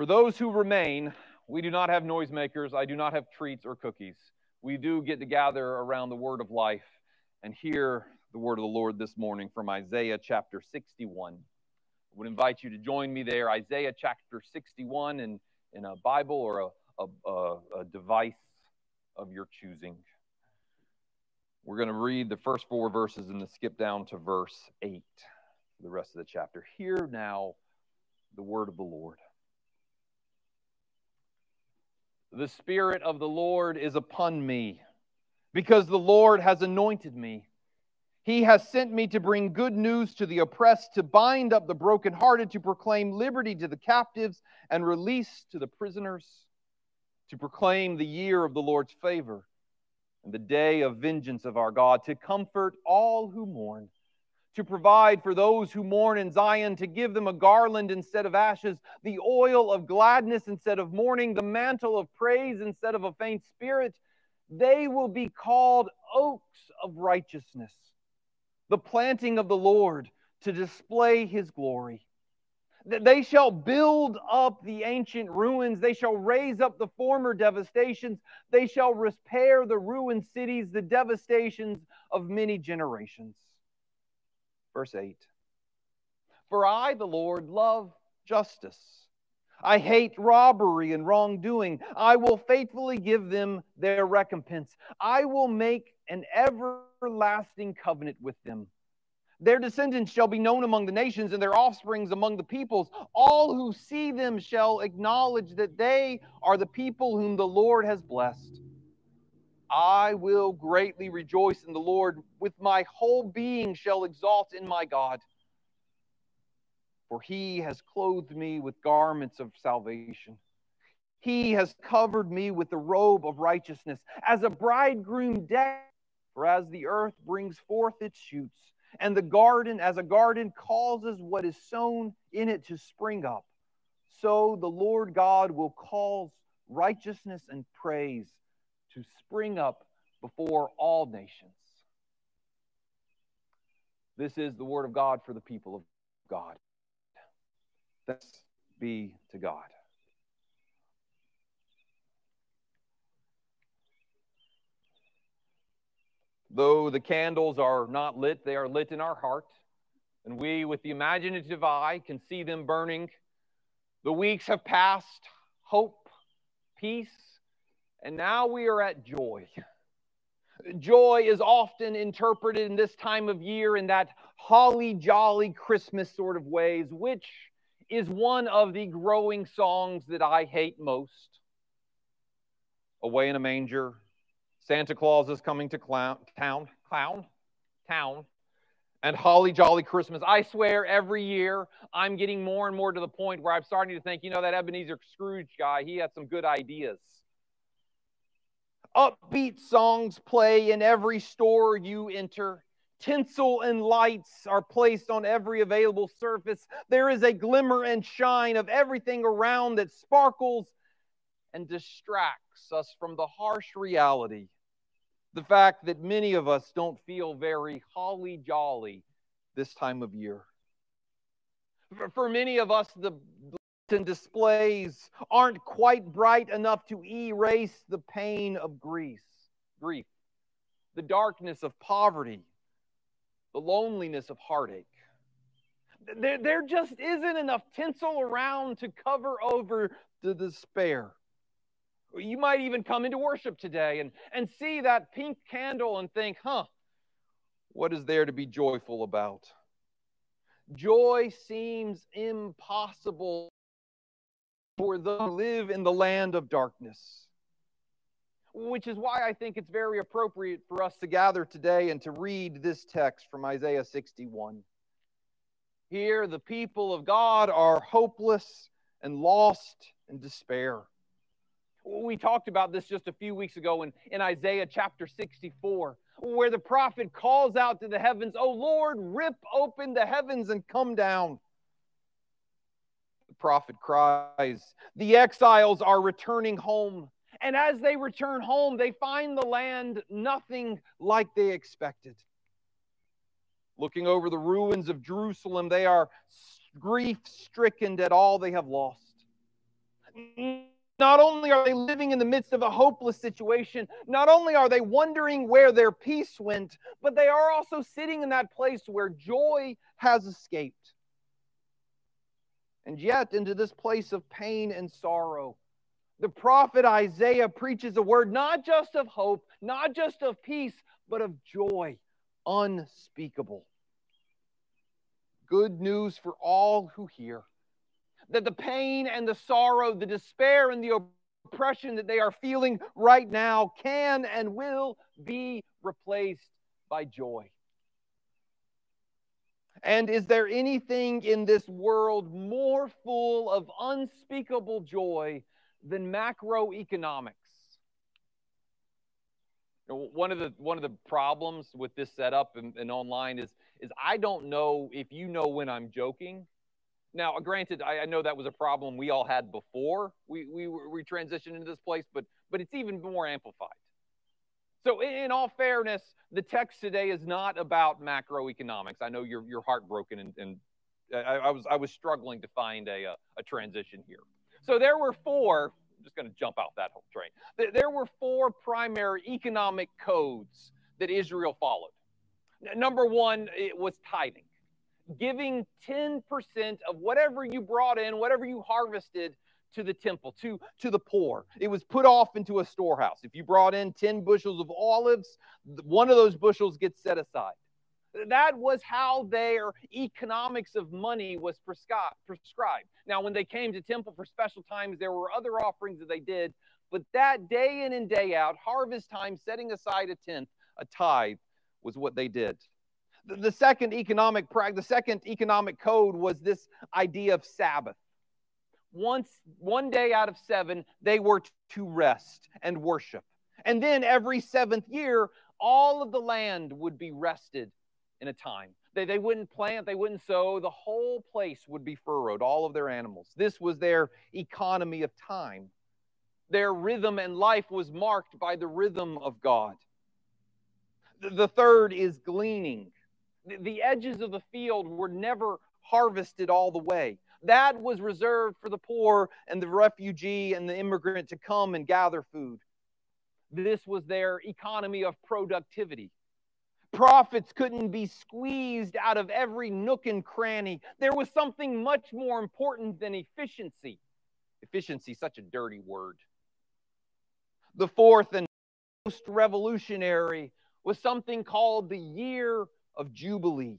For those who remain, we do not have noisemakers. I do not have treats or cookies. We do get to gather around the word of life and hear the word of the Lord this morning from Isaiah chapter 61. I would invite you to join me there, Isaiah chapter 61, in, in a Bible or a, a, a device of your choosing. We're going to read the first four verses and then skip down to verse 8 for the rest of the chapter. Hear now the word of the Lord. The Spirit of the Lord is upon me, because the Lord has anointed me. He has sent me to bring good news to the oppressed, to bind up the brokenhearted, to proclaim liberty to the captives and release to the prisoners, to proclaim the year of the Lord's favor and the day of vengeance of our God, to comfort all who mourn to provide for those who mourn in Zion, to give them a garland instead of ashes, the oil of gladness instead of mourning, the mantle of praise instead of a faint spirit. They will be called oaks of righteousness, the planting of the Lord to display his glory. They shall build up the ancient ruins. They shall raise up the former devastations. They shall repair the ruined cities, the devastations of many generations. Verse 8 For I, the Lord, love justice. I hate robbery and wrongdoing. I will faithfully give them their recompense. I will make an everlasting covenant with them. Their descendants shall be known among the nations, and their offsprings among the peoples. All who see them shall acknowledge that they are the people whom the Lord has blessed. I will greatly rejoice in the Lord. With my whole being shall exalt in my God. For he has clothed me with garments of salvation. He has covered me with the robe of righteousness, as a bridegroom decked. For as the earth brings forth its shoots, and the garden, as a garden, causes what is sown in it to spring up, so the Lord God will cause righteousness and praise to spring up before all nations. This is the word of God for the people of God. Thanks be to God. Though the candles are not lit, they are lit in our heart, and we, with the imaginative eye, can see them burning. The weeks have passed, hope, peace, and now we are at joy. Joy is often interpreted in this time of year in that holly jolly Christmas sort of ways, which is one of the growing songs that I hate most. Away in a manger, Santa Claus is coming to clown, town, clown, town, and holly jolly Christmas. I swear every year I'm getting more and more to the point where I'm starting to think, you know, that Ebenezer Scrooge guy, he had some good ideas. Upbeat songs play in every store you enter. Tinsel and lights are placed on every available surface. There is a glimmer and shine of everything around that sparkles and distracts us from the harsh reality the fact that many of us don't feel very holly jolly this time of year. For many of us, the and displays aren't quite bright enough to erase the pain of grief, grief, the darkness of poverty, the loneliness of heartache. There, there just isn't enough tinsel around to cover over the despair. You might even come into worship today and, and see that pink candle and think, huh, what is there to be joyful about? Joy seems impossible for those who live in the land of darkness. Which is why I think it's very appropriate for us to gather today and to read this text from Isaiah 61. Here, the people of God are hopeless and lost in despair. We talked about this just a few weeks ago in, in Isaiah chapter 64, where the prophet calls out to the heavens, Oh Lord, rip open the heavens and come down prophet cries. The exiles are returning home. And as they return home, they find the land nothing like they expected. Looking over the ruins of Jerusalem, they are grief stricken at all they have lost. Not only are they living in the midst of a hopeless situation, not only are they wondering where their peace went, but they are also sitting in that place where joy has escaped. And yet, into this place of pain and sorrow, the prophet Isaiah preaches a word not just of hope, not just of peace, but of joy unspeakable. Good news for all who hear that the pain and the sorrow, the despair and the oppression that they are feeling right now can and will be replaced by joy. And is there anything in this world more full of unspeakable joy than macroeconomics? One of the one of the problems with this setup and, and online is is I don't know if you know when I'm joking now, granted, I, I, know that was a problem we all had before we, we, we transitioned into this place, but, but it's even more amplified. So, in, all fairness, the text today is not about macroeconomics. I know you're, you're heartbroken, and, and I, I, was, I was struggling to find a, a, a transition here. So, there were four, I'm just going to jump out that whole train. There were four primary economic codes that Israel followed. Number one, it was tithing giving 10% of whatever you brought in, whatever you harvested to the temple, to, to the poor. It was put off into a storehouse. If you brought in 10 bushels of olives, one of those bushels gets set aside. That was how their economics of money was prescribed. Now, when they came to temple for special times, there were other offerings that they did, but that day in and day out, harvest time, setting aside a tenth, a tithe, was what they did. The second economic the second economic code was this idea of Sabbath. Once one day out of seven, they were to rest and worship. And then every seventh year, all of the land would be rested in a time. They, they wouldn't plant, they wouldn't sow, the whole place would be furrowed, all of their animals. This was their economy of time. Their rhythm and life was marked by the rhythm of God. The, the third is gleaning the edges of the field were never harvested all the way. That was reserved for the poor and the refugee and the immigrant to come and gather food. This was their economy of productivity. Profits couldn't be squeezed out of every nook and cranny. There was something much more important than efficiency. Efficiency, such a dirty word. The fourth and most revolutionary was something called the year of Jubilee.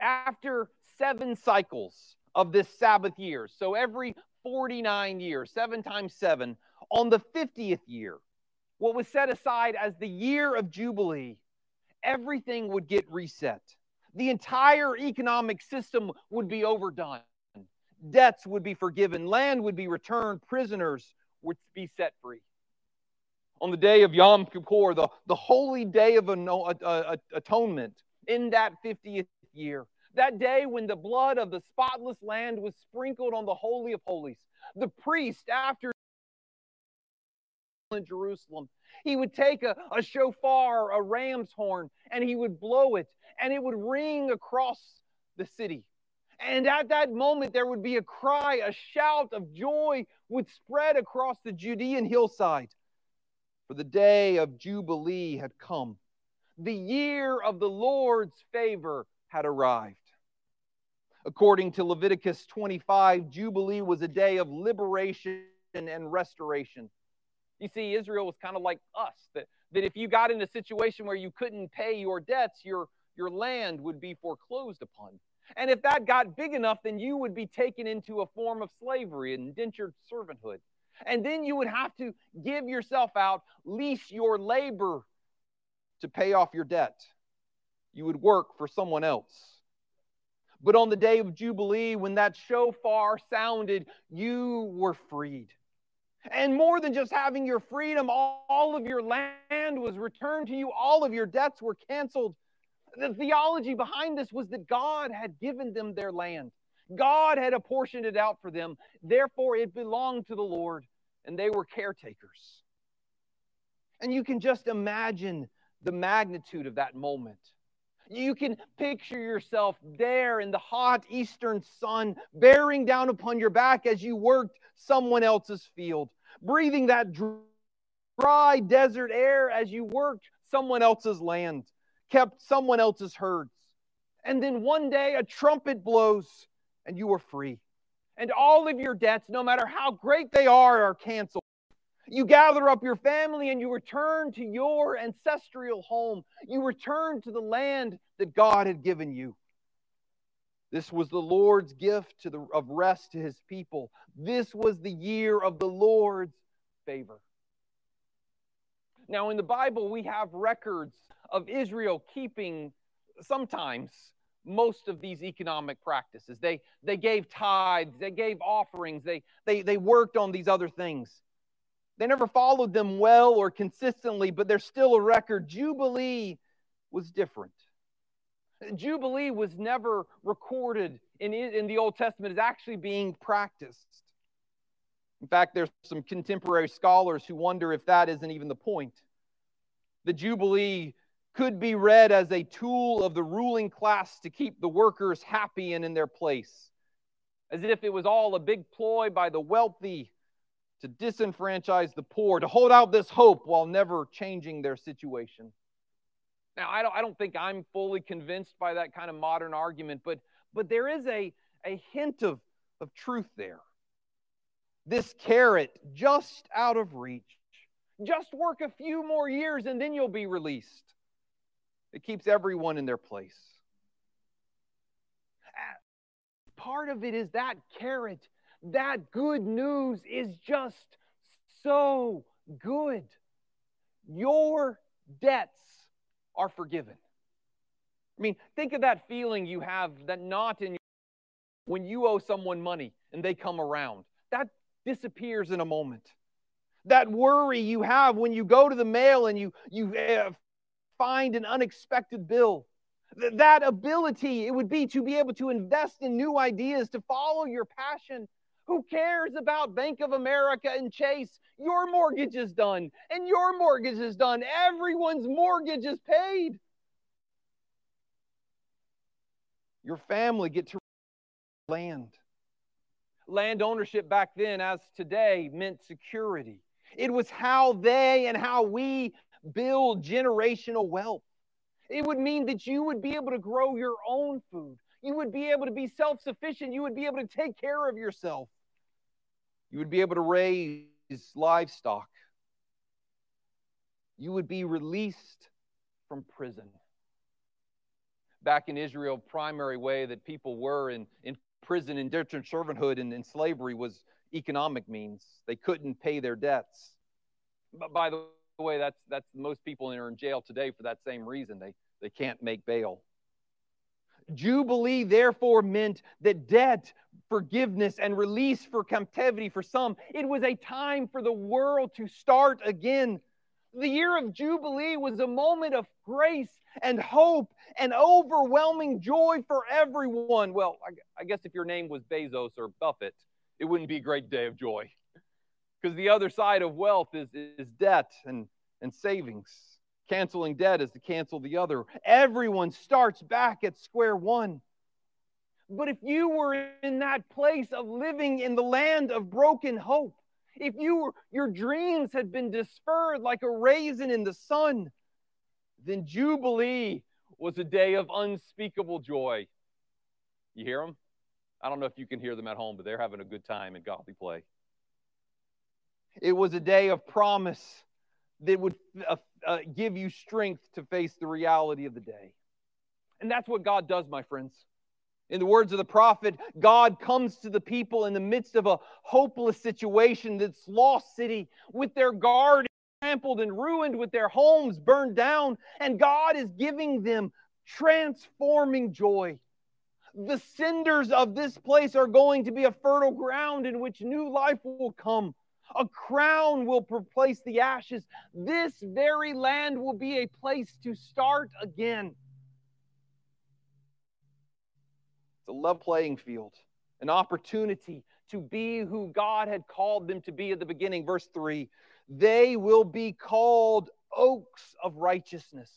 After seven cycles of this Sabbath year, so every 49 years, seven times seven, on the 50th year, what was set aside as the year of Jubilee, everything would get reset. The entire economic system would be overdone. Debts would be forgiven. Land would be returned. Prisoners would be set free on the day of Yom Kippur, the, the holy day of atonement, in that 50th year. That day when the blood of the spotless land was sprinkled on the Holy of Holies. The priest, after in Jerusalem, he would take a, a shofar, a ram's horn, and he would blow it, and it would ring across the city. And at that moment, there would be a cry, a shout of joy would spread across the Judean hillside for the day of Jubilee had come. The year of the Lord's favor had arrived. According to Leviticus 25, Jubilee was a day of liberation and restoration. You see, Israel was kind of like us, that, that if you got in a situation where you couldn't pay your debts, your, your land would be foreclosed upon. And if that got big enough, then you would be taken into a form of slavery, indentured servanthood. And then you would have to give yourself out, lease your labor to pay off your debt. You would work for someone else. But on the day of Jubilee, when that shofar sounded, you were freed. And more than just having your freedom, all of your land was returned to you, all of your debts were canceled. The theology behind this was that God had given them their land. God had apportioned it out for them. Therefore, it belonged to the Lord and they were caretakers. And you can just imagine the magnitude of that moment. You can picture yourself there in the hot eastern sun, bearing down upon your back as you worked someone else's field, breathing that dry desert air as you worked someone else's land, kept someone else's herds. And then one day a trumpet blows and you are free. And all of your debts, no matter how great they are, are canceled. You gather up your family and you return to your ancestral home. You return to the land that God had given you. This was the Lord's gift the, of rest to his people. This was the year of the Lord's favor. Now, in the Bible, we have records of Israel keeping sometimes most of these economic practices. They, they gave tithes, they gave offerings, they, they, they worked on these other things. They never followed them well or consistently, but there's still a record. Jubilee was different. Jubilee was never recorded in, in the Old Testament as actually being practiced. In fact, there's some contemporary scholars who wonder if that isn't even the point. The Jubilee could be read as a tool of the ruling class to keep the workers happy and in their place, as if it was all a big ploy by the wealthy to disenfranchise the poor, to hold out this hope while never changing their situation. Now, I don't, I don't think I'm fully convinced by that kind of modern argument, but, but there is a, a hint of, of truth there. This carrot just out of reach. Just work a few more years and then you'll be released. It keeps everyone in their place. Part of it is that carrot. That good news is just so good. Your debts are forgiven. I mean, think of that feeling you have that not in your, when you owe someone money and they come around. That disappears in a moment. That worry you have when you go to the mail and you you uh, find an unexpected bill. That ability it would be to be able to invest in new ideas, to follow your passion. Who cares about Bank of America and Chase? Your mortgage is done, and your mortgage is done. Everyone's mortgage is paid. Your family get to land. Land ownership back then, as today, meant security. It was how they and how we build generational wealth. It would mean that you would be able to grow your own food. You would be able to be self sufficient. You would be able to take care of yourself. You would be able to raise livestock. You would be released from prison. Back in Israel, primary way that people were in, in prison, indentured servanthood, and in slavery was economic means. They couldn't pay their debts. But by the way, that's that's most people are in jail today for that same reason. They they can't make bail. Jubilee therefore meant that debt, forgiveness, and release for captivity for some, it was a time for the world to start again. The year of Jubilee was a moment of grace and hope and overwhelming joy for everyone. Well, I, guess if your name was Bezos or Buffett, it wouldn't be a great day of joy because the other side of wealth is, is debt and, and savings. Canceling debt is to cancel the other. Everyone starts back at square one. But if you were in that place of living in the land of broken hope, if you were, your dreams had been deferred like a raisin in the sun, then Jubilee was a day of unspeakable joy. You hear them? I don't know if you can hear them at home, but they're having a good time in godly play. It was a day of promise that would uh, give you strength to face the reality of the day. And that's what God does, my friends. In the words of the prophet, God comes to the people in the midst of a hopeless situation, this lost city, with their guard trampled and ruined, with their homes burned down, and God is giving them transforming joy. The cinders of this place are going to be a fertile ground in which new life will come. A crown will replace the ashes. This very land will be a place to start again. It's a love playing field, an opportunity to be who God had called them to be at the beginning. Verse 3 They will be called oaks of righteousness,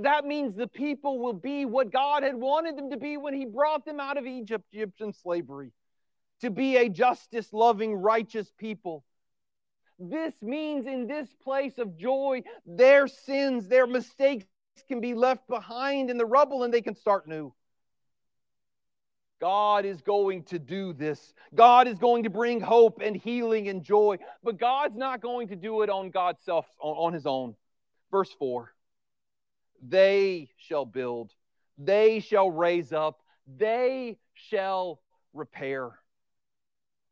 That means the people will be what God had wanted them to be when He brought them out of Egypt, Egyptian slavery, to be a justice loving, righteous people. This means in this place of joy, their sins, their mistakes can be left behind in the rubble and they can start new. God is going to do this. God is going to bring hope and healing and joy, but God's not going to do it on God's self on, on his own. Verse 4. They shall build, they shall raise up, they shall repair.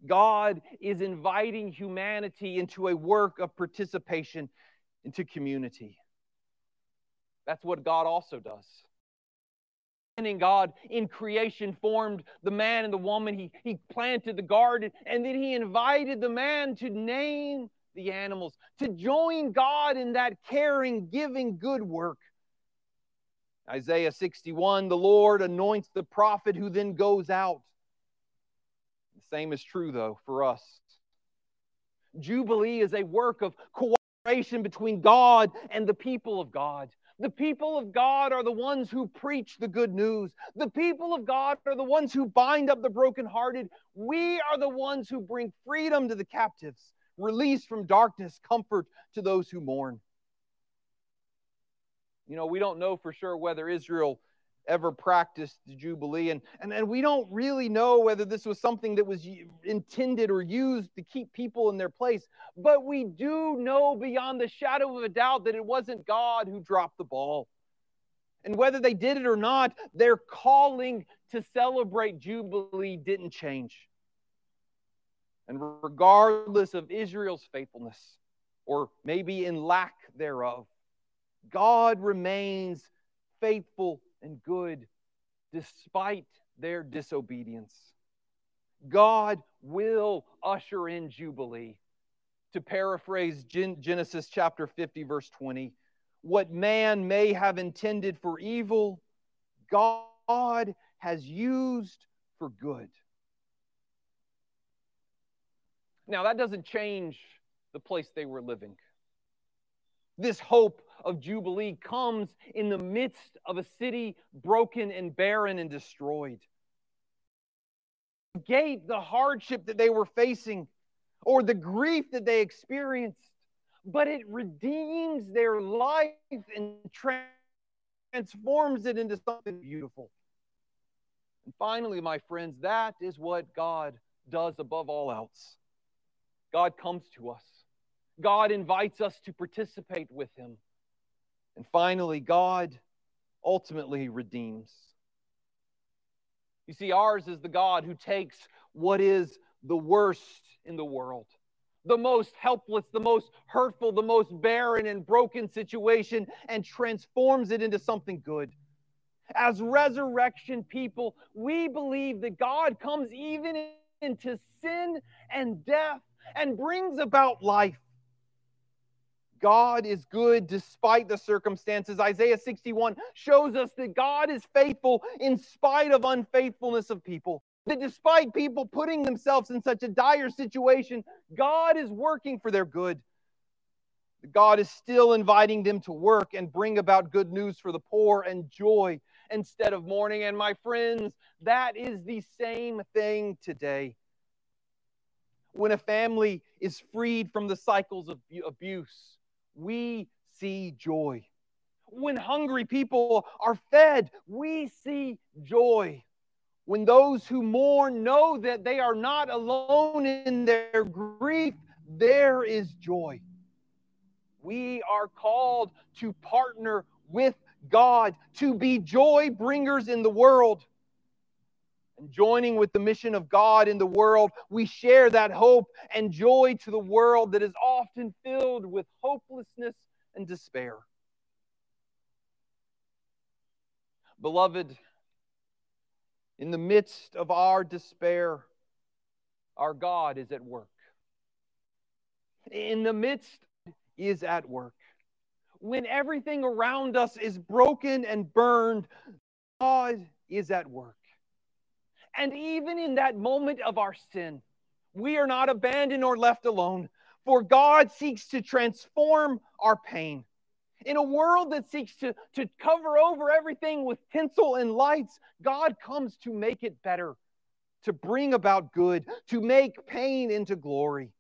God is inviting humanity into a work of participation into community. That's what God also does. And in God in creation formed the man and the woman. He, he planted the garden and then he invited the man to name the animals, to join God in that caring, giving good work. Isaiah 61 the Lord anoints the prophet who then goes out. Same is true, though, for us. Jubilee is a work of cooperation between God and the people of God. The people of God are the ones who preach the good news. The people of God are the ones who bind up the brokenhearted. We are the ones who bring freedom to the captives, release from darkness, comfort to those who mourn. You know, we don't know for sure whether Israel ever practiced the Jubilee. And, and, and we don't really know whether this was something that was intended or used to keep people in their place. But we do know beyond the shadow of a doubt that it wasn't God who dropped the ball. And whether they did it or not, their calling to celebrate Jubilee didn't change. And regardless of Israel's faithfulness, or maybe in lack thereof, God remains faithful and good despite their disobedience. God will usher in Jubilee. To paraphrase Genesis chapter 50, verse 20, what man may have intended for evil, God has used for good. Now, that doesn't change the place they were living. This hope of Jubilee comes in the midst of a city broken and barren and destroyed. Gate the hardship that they were facing or the grief that they experienced, but it redeems their life and transforms it into something beautiful. And finally, my friends, that is what God does above all else. God comes to us God invites us to participate with Him. And finally, God ultimately redeems. You see, ours is the God who takes what is the worst in the world, the most helpless, the most hurtful, the most barren and broken situation, and transforms it into something good. As resurrection people, we believe that God comes even into sin and death and brings about life. God is good despite the circumstances. Isaiah 61 shows us that God is faithful in spite of unfaithfulness of people. That despite people putting themselves in such a dire situation, God is working for their good. God is still inviting them to work and bring about good news for the poor and joy instead of mourning. And my friends, that is the same thing today. When a family is freed from the cycles of abuse, we see joy. When hungry people are fed, we see joy. When those who mourn know that they are not alone in their grief, there is joy. We are called to partner with God, to be joy bringers in the world. And joining with the mission of God in the world, we share that hope and joy to the world that is often filled with hopelessness and despair. Beloved, in the midst of our despair, our God is at work. In the midst is at work. When everything around us is broken and burned, God is at work. And even in that moment of our sin, we are not abandoned or left alone, for God seeks to transform our pain. In a world that seeks to, to cover over everything with tinsel and lights, God comes to make it better, to bring about good, to make pain into glory,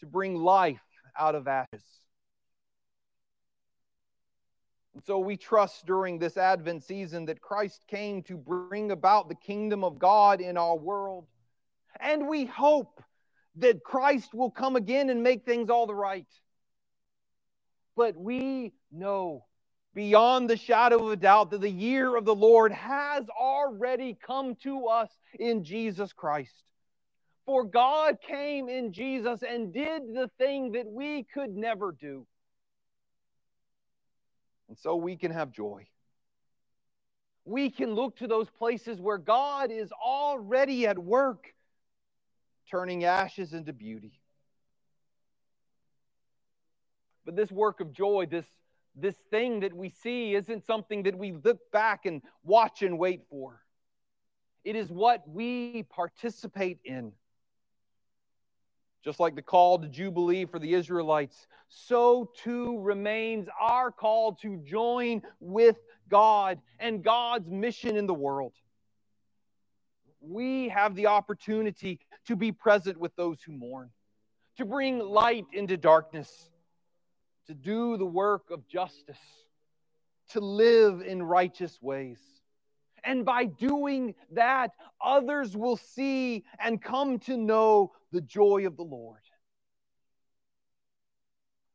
to bring life out of ashes. And so we trust during this Advent season that Christ came to bring about the kingdom of God in our world. And we hope that Christ will come again and make things all the right. But we know beyond the shadow of a doubt that the year of the Lord has already come to us in Jesus Christ. For God came in Jesus and did the thing that we could never do. And so we can have joy. We can look to those places where God is already at work, turning ashes into beauty. But this work of joy, this, this thing that we see, isn't something that we look back and watch and wait for. It is what we participate in. Just like the call to Jubilee for the Israelites, so too remains our call to join with God and God's mission in the world. We have the opportunity to be present with those who mourn, to bring light into darkness, to do the work of justice, to live in righteous ways. And by doing that, others will see and come to know the joy of the Lord.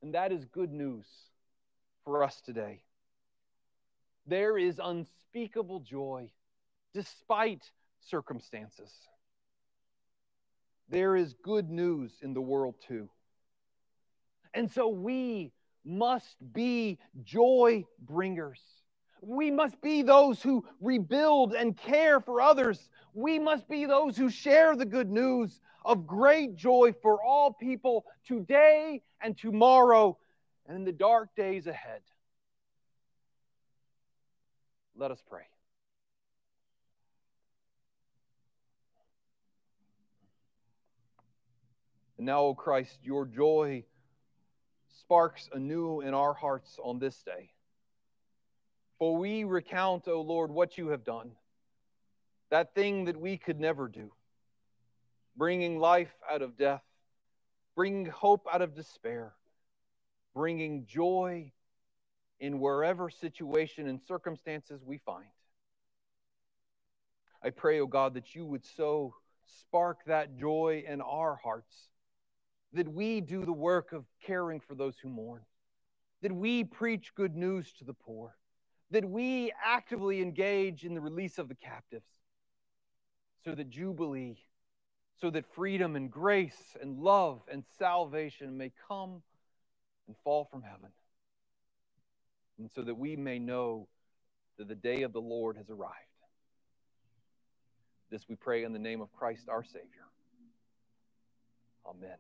And that is good news for us today. There is unspeakable joy despite circumstances. There is good news in the world too. And so we must be joy bringers. We must be those who rebuild and care for others. We must be those who share the good news of great joy for all people today and tomorrow and in the dark days ahead. Let us pray. And now, O Christ, your joy sparks anew in our hearts on this day. For we recount, O Lord, what you have done, that thing that we could never do, bringing life out of death, bringing hope out of despair, bringing joy in wherever situation and circumstances we find. I pray, O God, that you would so spark that joy in our hearts, that we do the work of caring for those who mourn, that we preach good news to the poor that we actively engage in the release of the captives so that Jubilee, so that freedom and grace and love and salvation may come and fall from heaven. And so that we may know that the day of the Lord has arrived. This we pray in the name of Christ our Savior. Amen.